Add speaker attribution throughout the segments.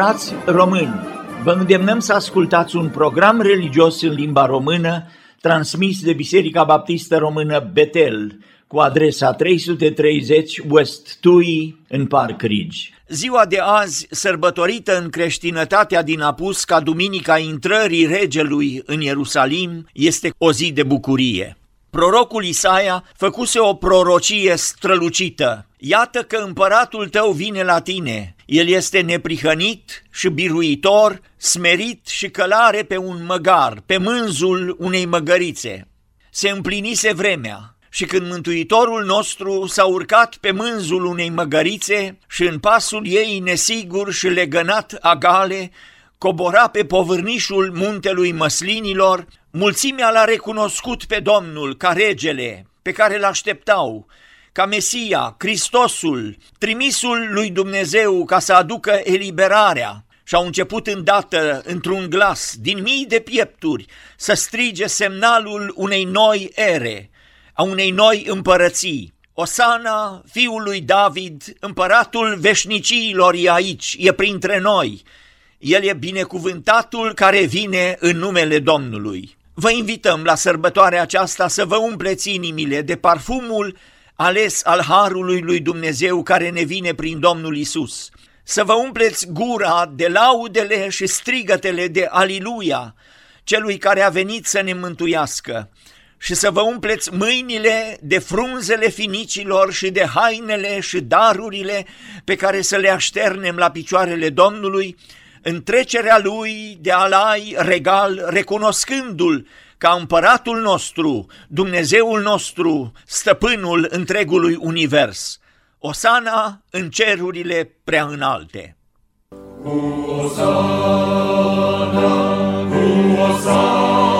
Speaker 1: Frați români, vă îndemnăm să ascultați un program religios în limba română transmis de Biserica Baptistă Română Betel cu adresa 330 West Tui în Park Ridge. Ziua de azi, sărbătorită în creștinătatea din apus ca Duminica intrării regelui în Ierusalim, este o zi de bucurie. Prorocul Isaia făcuse o prorocie strălucită. Iată că împăratul tău vine la tine. El este neprihănit și biruitor, smerit și călare pe un măgar, pe mânzul unei măgărițe. Se împlinise vremea și când Mântuitorul nostru s-a urcat pe mânzul unei măgărițe și în pasul ei nesigur și legănat agale, cobora pe povârnișul muntelui măslinilor, mulțimea l-a recunoscut pe Domnul ca regele pe care l-așteptau, ca Mesia, Hristosul, trimisul lui Dumnezeu ca să aducă eliberarea, și au început îndată, într-un glas, din mii de piepturi, să strige semnalul unei noi ere, a unei noi împărății. Osana, fiul lui David, împăratul veșniciilor e aici, e printre noi. El e binecuvântatul care vine în numele Domnului. Vă invităm la sărbătoarea aceasta să vă umpleți inimile de parfumul ales al Harului lui Dumnezeu care ne vine prin Domnul Isus. Să vă umpleți gura de laudele și strigătele de Aliluia, celui care a venit să ne mântuiască, și să vă umpleți mâinile de frunzele finicilor și de hainele și darurile pe care să le așternem la picioarele Domnului, în trecerea lui de alai regal, recunoscându-l ca împăratul nostru, Dumnezeul nostru, stăpânul întregului univers. Osana în cerurile prea înalte. Osana, Osana.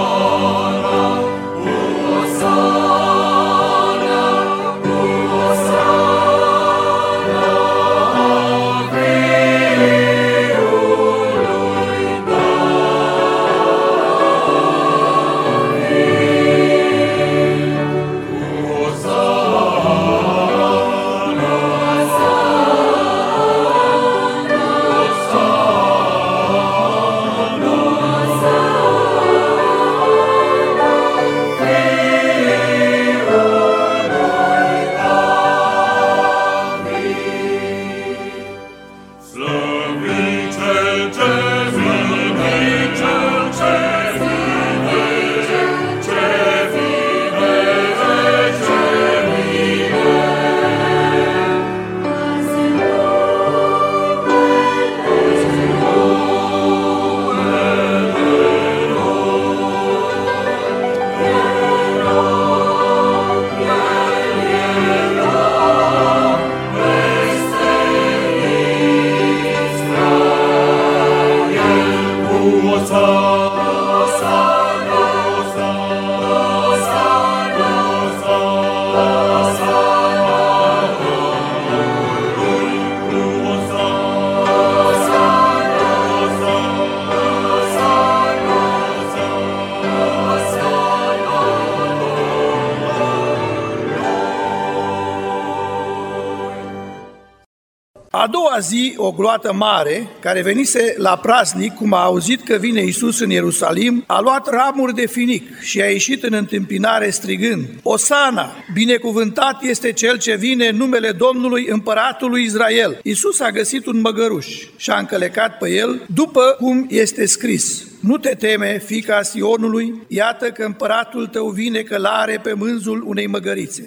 Speaker 2: Zi o gloată mare, care venise la praznic, cum a auzit că vine Isus în Ierusalim, a luat ramuri de finic și a ieșit în întâmpinare strigând, Osana, binecuvântat este cel ce vine în numele Domnului Împăratului Israel. Isus a găsit un măgăruș și a încălecat pe el, după cum este scris. Nu te teme, fica Sionului, iată că împăratul tău vine călare pe mânzul unei măgărițe.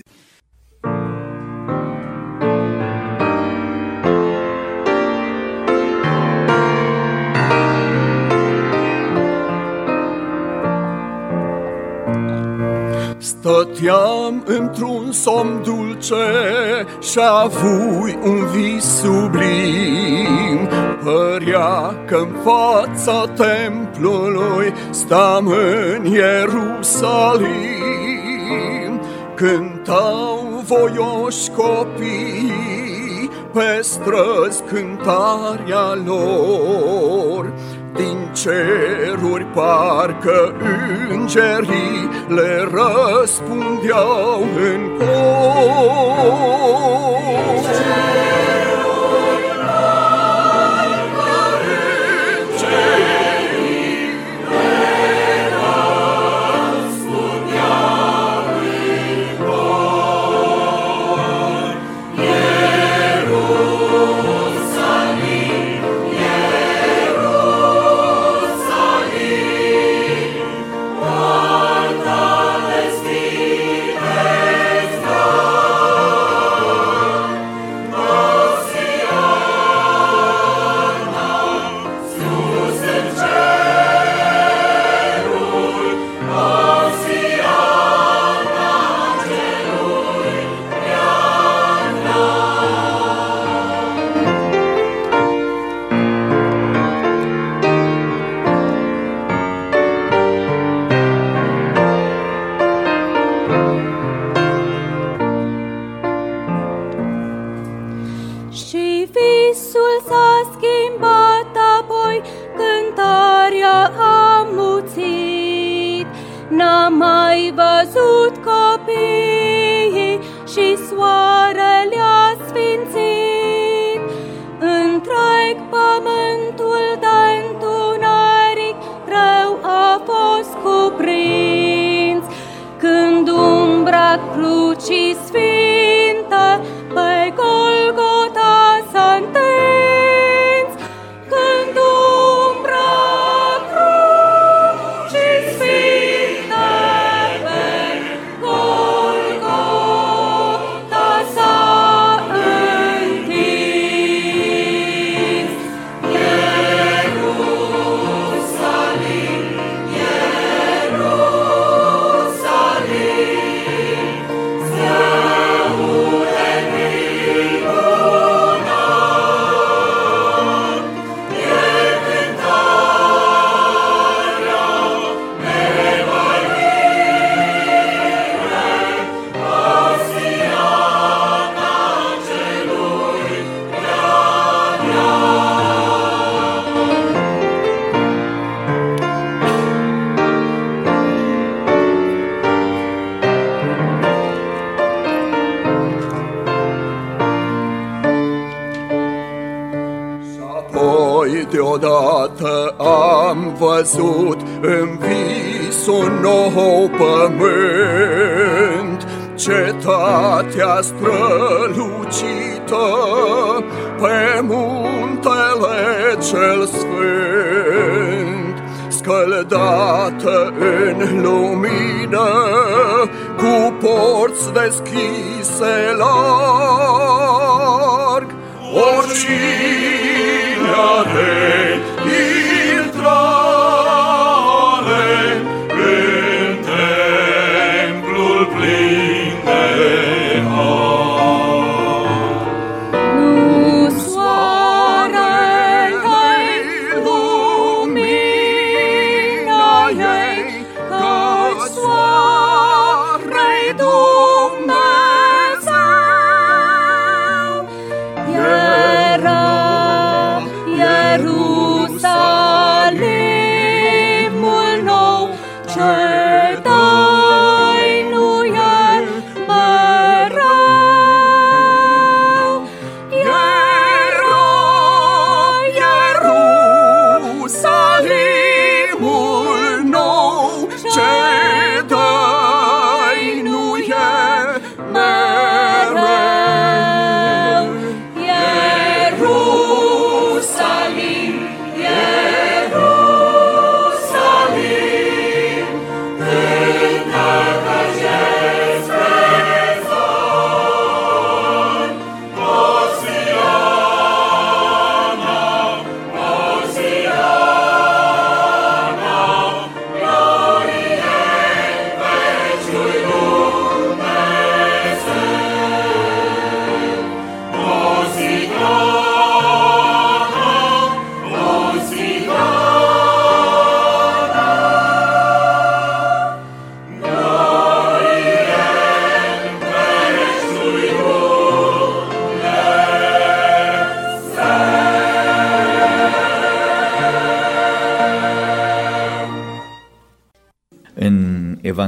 Speaker 3: Stăteam într-un somn dulce și avui un vis sublim. Părea că în fața templului stam în Ierusalim. Cântau voioși copii pe străzi cântarea lor din ceruri parcă îngerii le răspundeau în cor. Strălucită pe muntele cel sfânt, Scăldată în lumină, cu porți deschise larg, Oricine are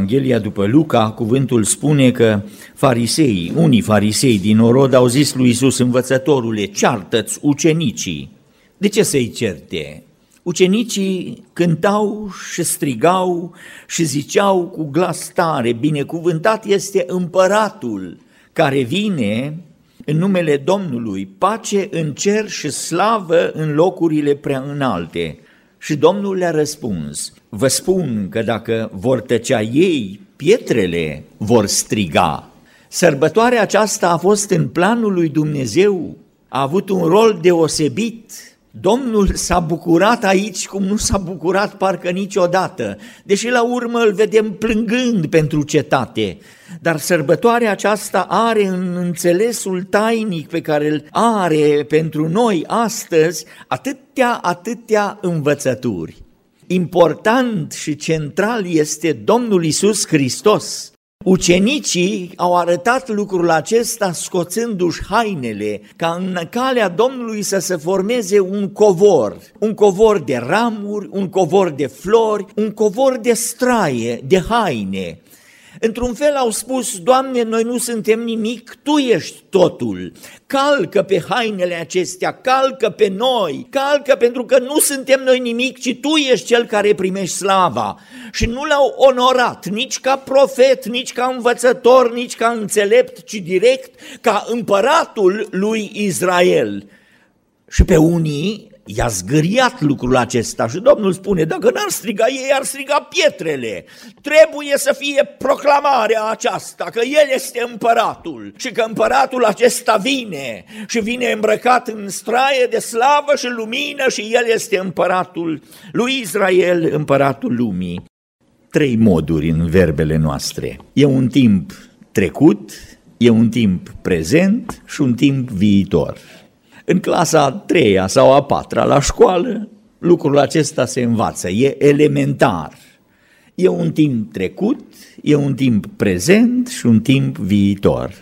Speaker 1: Evanghelia după Luca, cuvântul spune că farisei, unii farisei din Orod au zis lui Isus, învățătorule, ceartă-ți ucenicii. De ce să-i certe? Ucenicii cântau și strigau și ziceau cu glas tare, binecuvântat este împăratul care vine în numele Domnului, pace în cer și slavă în locurile prea înalte. Și Domnul le-a răspuns, vă spun că dacă vor tăcea ei, pietrele vor striga. Sărbătoarea aceasta a fost în planul lui Dumnezeu, a avut un rol deosebit. Domnul s-a bucurat aici cum nu s-a bucurat parcă niciodată, deși la urmă îl vedem plângând pentru cetate. Dar sărbătoarea aceasta are în înțelesul tainic pe care îl are pentru noi astăzi atâtea, atâtea învățături. Important și central este Domnul Isus Hristos, Ucenicii au arătat lucrul acesta scoțându-și hainele ca în calea Domnului să se formeze un covor, un covor de ramuri, un covor de flori, un covor de straie, de haine. Într-un fel au spus, Doamne, noi nu suntem nimic, Tu ești totul. Calcă pe hainele acestea, calcă pe noi, calcă pentru că nu suntem noi nimic, ci Tu ești Cel care primești slava. Și nu l-au onorat nici ca profet, nici ca învățător, nici ca înțelept, ci direct ca împăratul lui Israel. Și pe unii i-a zgâriat lucrul acesta și Domnul spune, dacă n-ar striga ei, ar striga pietrele. Trebuie să fie proclamarea aceasta, că El este împăratul și că împăratul acesta vine și vine îmbrăcat în straie de slavă și lumină și El este împăratul lui Israel, împăratul lumii. Trei moduri în verbele noastre. E un timp trecut, e un timp prezent și un timp viitor. În clasa a treia sau a patra la școală, lucrul acesta se învață, e elementar. E un timp trecut, e un timp prezent și un timp viitor.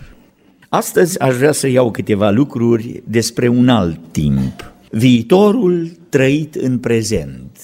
Speaker 1: Astăzi aș vrea să iau câteva lucruri despre un alt timp, viitorul trăit în prezent.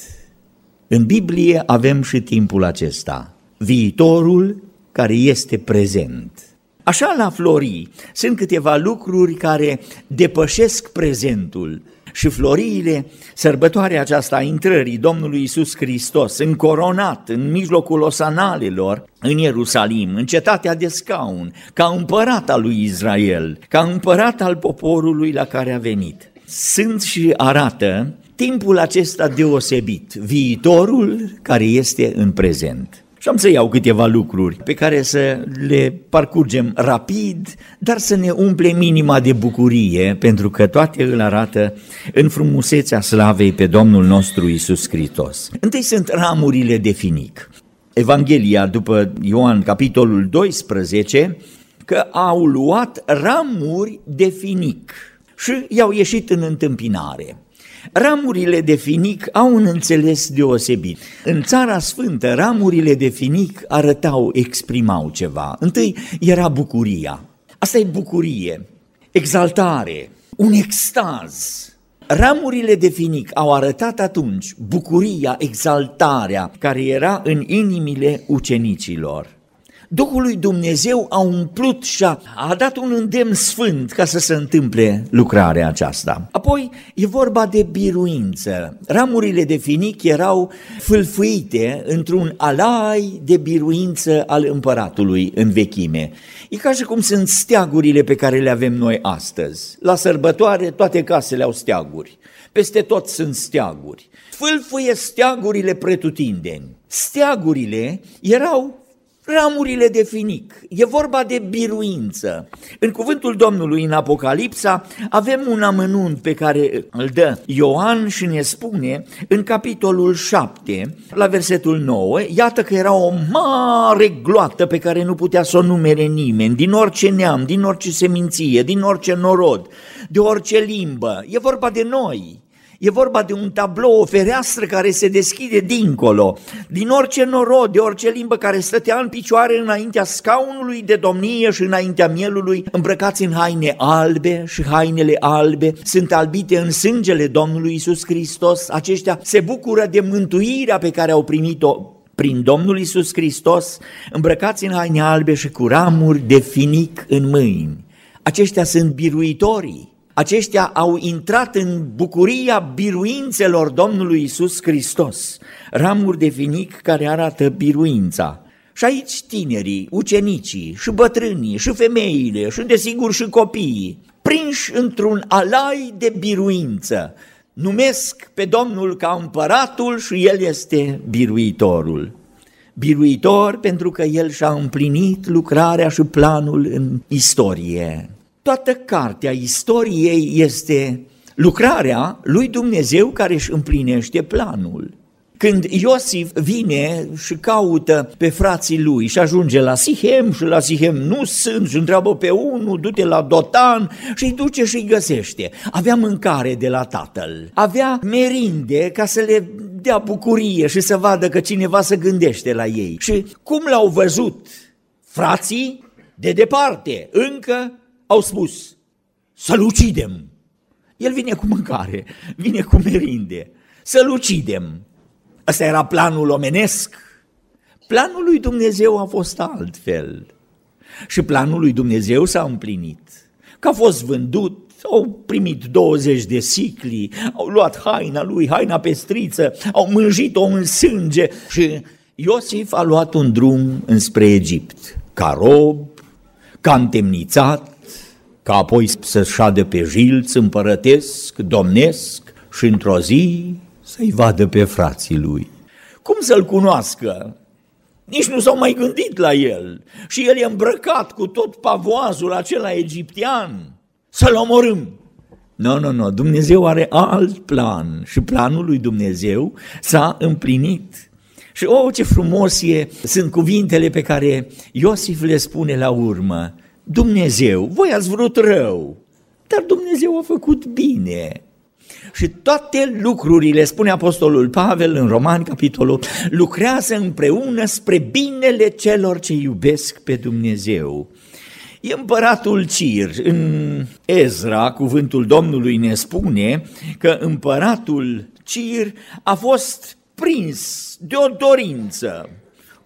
Speaker 1: În Biblie avem și timpul acesta, viitorul care este prezent. Așa la Florii sunt câteva lucruri care depășesc prezentul și floriile, sărbătoarea aceasta a intrării Domnului Isus Hristos, încoronat în mijlocul osanalelor în Ierusalim, în cetatea de scaun, ca împărat al lui Israel, ca împărat al poporului la care a venit. Sunt și arată timpul acesta deosebit, viitorul care este în prezent. Și am să iau câteva lucruri pe care să le parcurgem rapid, dar să ne umple minima de bucurie, pentru că toate îl arată în frumusețea slavei pe Domnul nostru Isus Hristos. Întâi sunt ramurile de finic. Evanghelia după Ioan, capitolul 12, că au luat ramuri de finic și i-au ieșit în întâmpinare. Ramurile de finic au un înțeles deosebit. În Țara Sfântă, ramurile de finic arătau, exprimau ceva. Întâi era bucuria. Asta e bucurie, exaltare, un extaz. Ramurile de finic au arătat atunci bucuria, exaltarea care era în inimile ucenicilor. Duhul lui Dumnezeu a umplut și a, a dat un îndemn sfânt ca să se întâmple lucrarea aceasta. Apoi e vorba de biruință. Ramurile de finic erau fâlfâite într-un alai de biruință al împăratului în vechime. E ca și cum sunt steagurile pe care le avem noi astăzi. La sărbătoare toate casele au steaguri. Peste tot sunt steaguri. Fâlfâie steagurile pretutindeni. Steagurile erau ramurile de finic. E vorba de biruință. În cuvântul Domnului în Apocalipsa avem un amănunt pe care îl dă Ioan și ne spune în capitolul 7, la versetul 9, iată că era o mare gloată pe care nu putea să o numere nimeni, din orice neam, din orice seminție, din orice norod, de orice limbă. E vorba de noi. E vorba de un tablou, o fereastră care se deschide dincolo, din orice norod, de orice limbă care stătea în picioare înaintea scaunului de domnie și înaintea mielului, îmbrăcați în haine albe și hainele albe sunt albite în sângele Domnului Isus Hristos. Aceștia se bucură de mântuirea pe care au primit-o prin Domnul Isus Hristos, îmbrăcați în haine albe și cu ramuri de finic în mâini. Aceștia sunt biruitorii aceștia au intrat în bucuria biruințelor Domnului Isus Hristos, ramuri de finic care arată biruința. Și aici tinerii, ucenicii, și bătrânii, și femeile, și desigur și copiii, prinși într-un alai de biruință, numesc pe Domnul ca împăratul și El este biruitorul. Biruitor pentru că El și-a împlinit lucrarea și planul în istorie. Toată cartea istoriei este lucrarea lui Dumnezeu care își împlinește planul. Când Iosif vine și caută pe frații lui și ajunge la Sihem și la Sihem nu sunt și întreabă pe unul, du-te la Dotan și îi duce și îi găsește. Avea mâncare de la tatăl, avea merinde ca să le dea bucurie și să vadă că cineva se gândește la ei. Și cum l-au văzut Frații de departe încă au spus să-l ucidem. El vine cu mâncare, vine cu merinde, să-l ucidem. Ăsta era planul omenesc. Planul lui Dumnezeu a fost altfel. Și planul lui Dumnezeu s-a împlinit. Că a fost vândut, au primit 20 de sicli, au luat haina lui, haina pestriță, au mânjit-o în sânge și Iosif a luat un drum înspre Egipt, ca rob, ca întemnițat, ca apoi să șadă pe jilț împărătesc, domnesc și într-o zi să-i vadă pe frații lui. Cum să-l cunoască? Nici nu s-au mai gândit la el. Și el e îmbrăcat cu tot pavoazul acela egiptean. Să-l omorâm. Nu, nu, nu, Dumnezeu are alt plan și planul lui Dumnezeu s-a împlinit. Și oh, ce frumos e, sunt cuvintele pe care Iosif le spune la urmă. Dumnezeu, voi ați vrut rău, dar Dumnezeu a făcut bine. Și toate lucrurile, spune Apostolul Pavel în Roman, capitolul, lucrează împreună spre binele celor ce iubesc pe Dumnezeu. E împăratul Cir. În Ezra, cuvântul Domnului ne spune că împăratul Cir a fost prins de o dorință.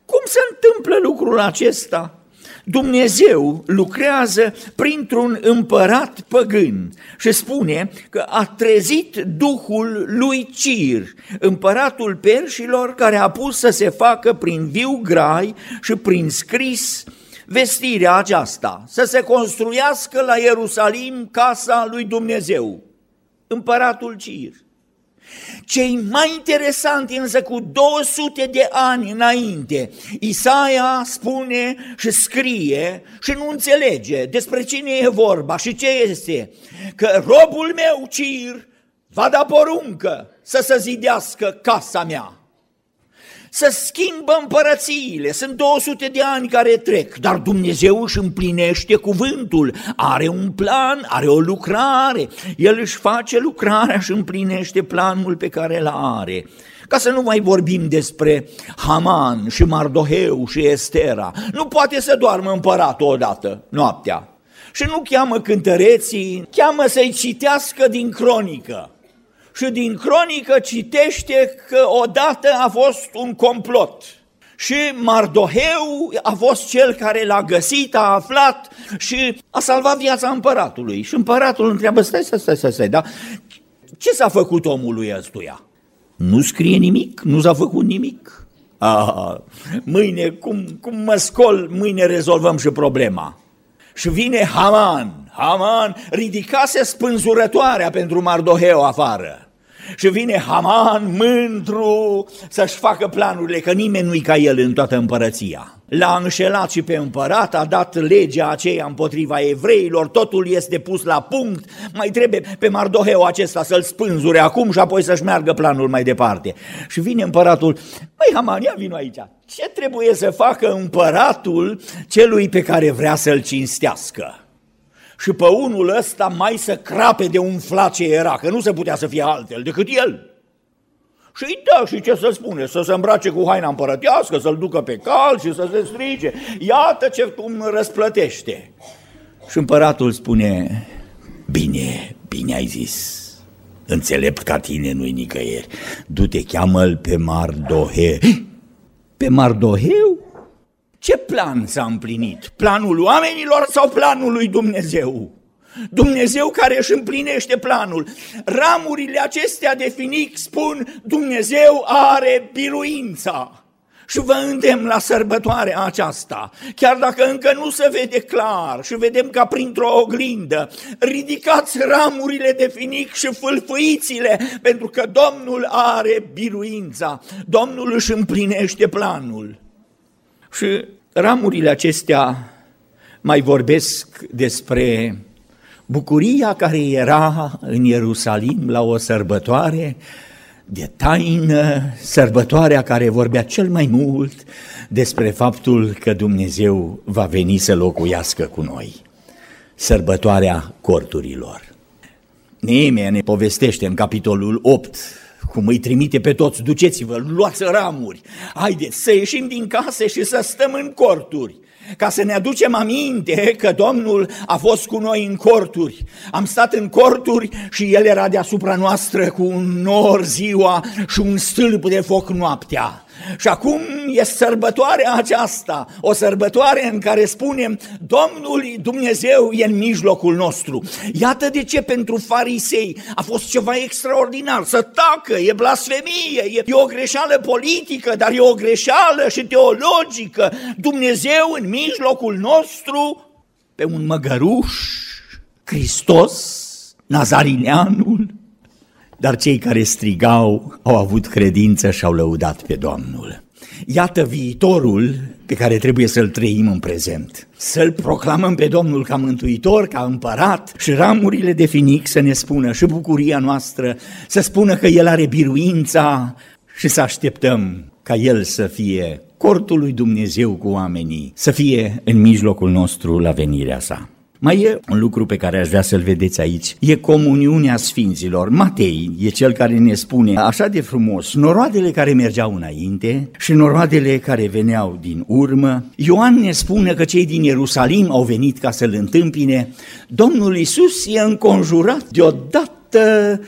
Speaker 1: Cum se întâmplă lucrul acesta? Dumnezeu lucrează printr-un împărat păgân și spune că a trezit duhul lui Cir, împăratul perșilor care a pus să se facă prin viu grai și prin scris vestirea aceasta, să se construiască la Ierusalim casa lui Dumnezeu, împăratul Cir. Cei mai interesanti însă cu 200 de ani înainte, Isaia spune și scrie și nu înțelege despre cine e vorba și ce este, că robul meu Cir va da poruncă să se zidească casa mea să schimbă împărățiile. Sunt 200 de ani care trec, dar Dumnezeu își împlinește cuvântul. Are un plan, are o lucrare. El își face lucrarea și împlinește planul pe care îl are. Ca să nu mai vorbim despre Haman și Mardoheu și Estera. Nu poate să doarmă împăratul odată, noaptea. Și nu cheamă cântăreții, cheamă să-i citească din cronică și din cronică citește că odată a fost un complot. Și Mardoheu a fost cel care l-a găsit, a aflat și a salvat viața împăratului. Și împăratul întreabă, stai, stai, stai, stai, stai da? Ce s-a făcut omului ăstuia? Nu scrie nimic, nu s-a făcut nimic. Ah, mâine, cum, cum mă scol, mâine rezolvăm și problema. Și vine Haman, Haman ridicase spânzurătoarea pentru Mardoheu afară. Și vine Haman mândru să-și facă planurile, că nimeni nu-i ca el în toată împărăția. L-a înșelat și pe împărat, a dat legea aceea împotriva evreilor, totul este pus la punct, mai trebuie pe Mardoheu acesta să-l spânzure acum și apoi să-și meargă planul mai departe. Și vine împăratul, măi Haman, ia vino aici, ce trebuie să facă împăratul celui pe care vrea să-l cinstească? Și pe unul ăsta mai să crape de un ce era, că nu se putea să fie altfel decât el. Și da, și ce să spune, să se îmbrace cu haina împărătească, să-l ducă pe cal și să se strige, iată ce cum răsplătește. Și împăratul spune, bine, bine ai zis, înțelept ca tine nu-i nicăieri, du-te, cheamă-l pe Mardohe. Pe Mardoheu? Ce plan s-a împlinit? Planul oamenilor sau planul lui Dumnezeu? Dumnezeu care își împlinește planul. Ramurile acestea de finic spun Dumnezeu are biruința. Și vă îndemn la sărbătoarea aceasta, chiar dacă încă nu se vede clar și vedem ca printr-o oglindă, ridicați ramurile de finic și fâlfâiți-le, pentru că Domnul are biruința, Domnul își împlinește planul. Și ramurile acestea mai vorbesc despre bucuria care era în Ierusalim la o sărbătoare de taină, sărbătoarea care vorbea cel mai mult despre faptul că Dumnezeu va veni să locuiască cu noi. Sărbătoarea corturilor. Neemia ne povestește în capitolul 8 cum îi trimite pe toți, duceți-vă, luați ramuri, haideți să ieșim din case și să stăm în corturi. ca să ne aducem aminte că Domnul a fost cu noi în corturi. Am stat în corturi și El era deasupra noastră cu un nor ziua și un stâlp de foc noaptea. Și acum e sărbătoarea aceasta, o sărbătoare în care spunem Domnul Dumnezeu e în mijlocul nostru. Iată de ce pentru farisei a fost ceva extraordinar, să tacă, e blasfemie, e, o greșeală politică, dar e o greșeală și teologică. Dumnezeu în mijlocul nostru, pe un măgăruș, Hristos, Nazarineanul, dar cei care strigau au avut credință și au lăudat pe Domnul. Iată viitorul pe care trebuie să-l trăim în prezent. Să-l proclamăm pe Domnul ca mântuitor, ca împărat și ramurile de finic să ne spună și bucuria noastră, să spună că El are biruința și să așteptăm ca El să fie cortul lui Dumnezeu cu oamenii, să fie în mijlocul nostru la venirea sa. Mai e un lucru pe care aș vrea să-l vedeți aici. E comuniunea sfinților. Matei e cel care ne spune așa de frumos noroadele care mergeau înainte și noroadele care veneau din urmă. Ioan ne spune că cei din Ierusalim au venit ca să-l întâmpine. Domnul Isus e înconjurat deodată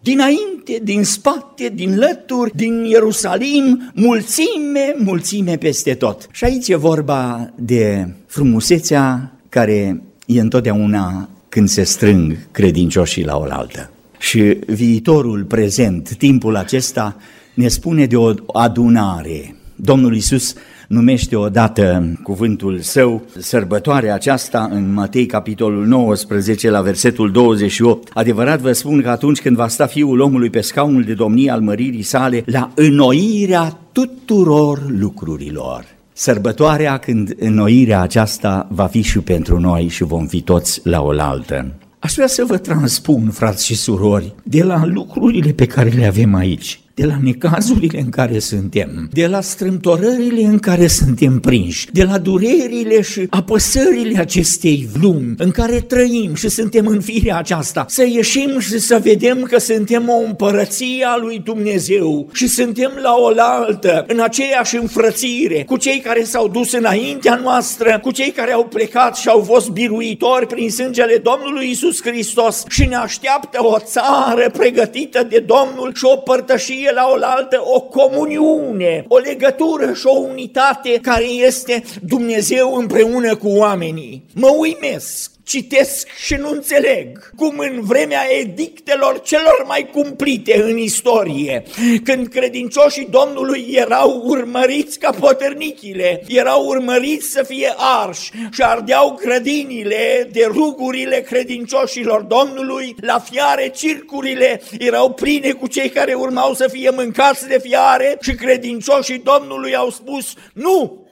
Speaker 1: dinainte, din spate, din lături, din Ierusalim, mulțime, mulțime peste tot. Și aici e vorba de frumusețea care e întotdeauna când se strâng credincioșii la oaltă. Și viitorul prezent, timpul acesta, ne spune de o adunare. Domnul Isus numește odată cuvântul său sărbătoarea aceasta în Matei capitolul 19 la versetul 28. Adevărat vă spun că atunci când va sta Fiul omului pe scaunul de domnie al măririi sale, la înnoirea tuturor lucrurilor. Sărbătoarea când înnoirea aceasta va fi și pentru noi și vom fi toți la oaltă. Aș vrea să vă transpun, frați și surori, de la lucrurile pe care le avem aici de la necazurile în care suntem, de la strâmtorările în care suntem prinși, de la durerile și apăsările acestei lumi în care trăim și suntem în firea aceasta, să ieșim și să vedem că suntem o împărăție a lui Dumnezeu și suntem la oaltă, în aceeași înfrățire, cu cei care s-au dus înaintea noastră, cu cei care au plecat și au fost biruitori prin sângele Domnului Isus Hristos și ne așteaptă o țară pregătită de Domnul și o părtășie fie la oaltă o comuniune, o legătură și o unitate care este Dumnezeu împreună cu oamenii. Mă uimesc citesc și nu înțeleg cum în vremea edictelor celor mai cumplite în istorie, când credincioșii Domnului erau urmăriți ca poternichile, erau urmăriți să fie arși și ardeau grădinile de rugurile credincioșilor Domnului, la fiare circurile erau pline cu cei care urmau să fie mâncați de fiare și credincioșii Domnului au spus, nu,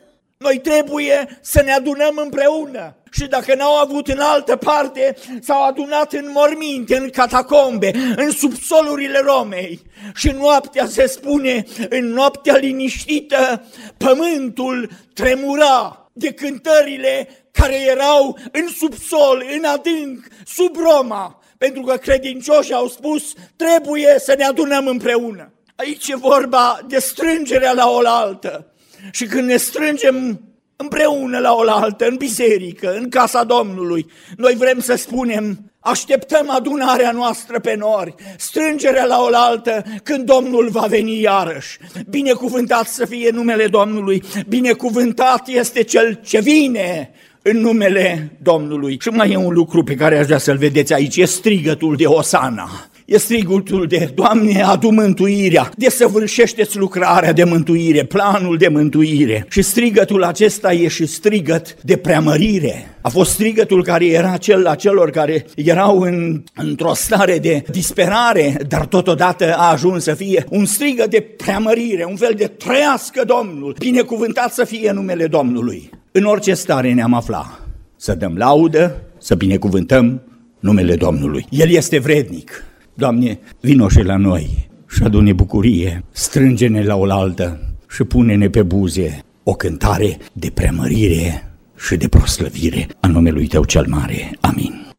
Speaker 1: noi trebuie să ne adunăm împreună. Și dacă n-au avut în altă parte, s-au adunat în morminte, în catacombe, în subsolurile Romei. Și noaptea se spune, în noaptea liniștită, pământul tremura de cântările care erau în subsol, în adânc, sub Roma, pentru că credincioșii au spus, trebuie să ne adunăm împreună. Aici e vorba de strângerea la oaltă. Și când ne strângem împreună la oaltă, în biserică, în casa Domnului, noi vrem să spunem, așteptăm adunarea noastră pe nori, strângerea la oaltă când Domnul va veni iarăși. Binecuvântat să fie numele Domnului, binecuvântat este Cel ce vine în numele Domnului. Și mai e un lucru pe care aș vrea să-l vedeți aici, e strigătul de Osana e strigutul de Doamne, adu mântuirea, desăvârșește-ți lucrarea de mântuire, planul de mântuire. Și strigătul acesta e și strigăt de preamărire. A fost strigătul care era cel la celor care erau în, într-o stare de disperare, dar totodată a ajuns să fie un strigă de preamărire, un fel de trăiască Domnul, binecuvântat să fie numele Domnului. În orice stare ne-am aflat, să dăm laudă, să binecuvântăm numele Domnului. El este vrednic. Doamne, vino și la noi și adune bucurie, strânge-ne la oaltă și pune-ne pe buze o cântare de preamărire și de proslăvire a numelui Tău cel mare. Amin.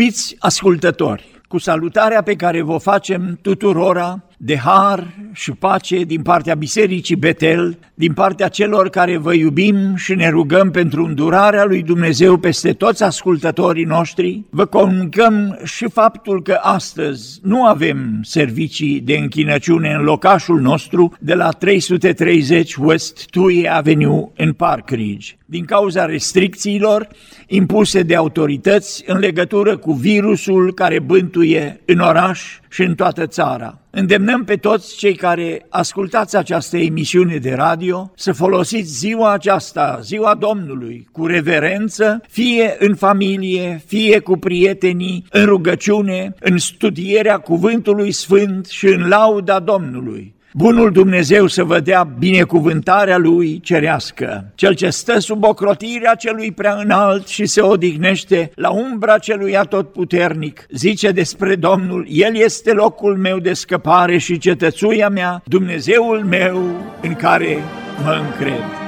Speaker 1: Iubiți ascultători, cu salutarea pe care vă facem tuturora de har și pace din partea Bisericii Betel, din partea celor care vă iubim și ne rugăm pentru îndurarea lui Dumnezeu peste toți ascultătorii noștri, vă comunicăm și faptul că astăzi nu avem servicii de închinăciune în locașul nostru de la 330 West Tui Avenue în Park Ridge, din cauza restricțiilor impuse de autorități în legătură cu virusul care bântuie în oraș și în toată țara. Îndemnăm pe toți cei care ascultați această emisiune de radio să folosiți ziua aceasta, ziua Domnului, cu reverență, fie în familie, fie cu prietenii, în rugăciune, în studierea cuvântului sfânt și în lauda Domnului. Bunul Dumnezeu să vă dea binecuvântarea Lui cerească, Cel ce stă sub ocrotirea celui prea înalt și se odihnește la umbra celui atotputernic, zice despre Domnul, El este locul meu de scăpare și cetățuia mea, Dumnezeul meu în care mă încred.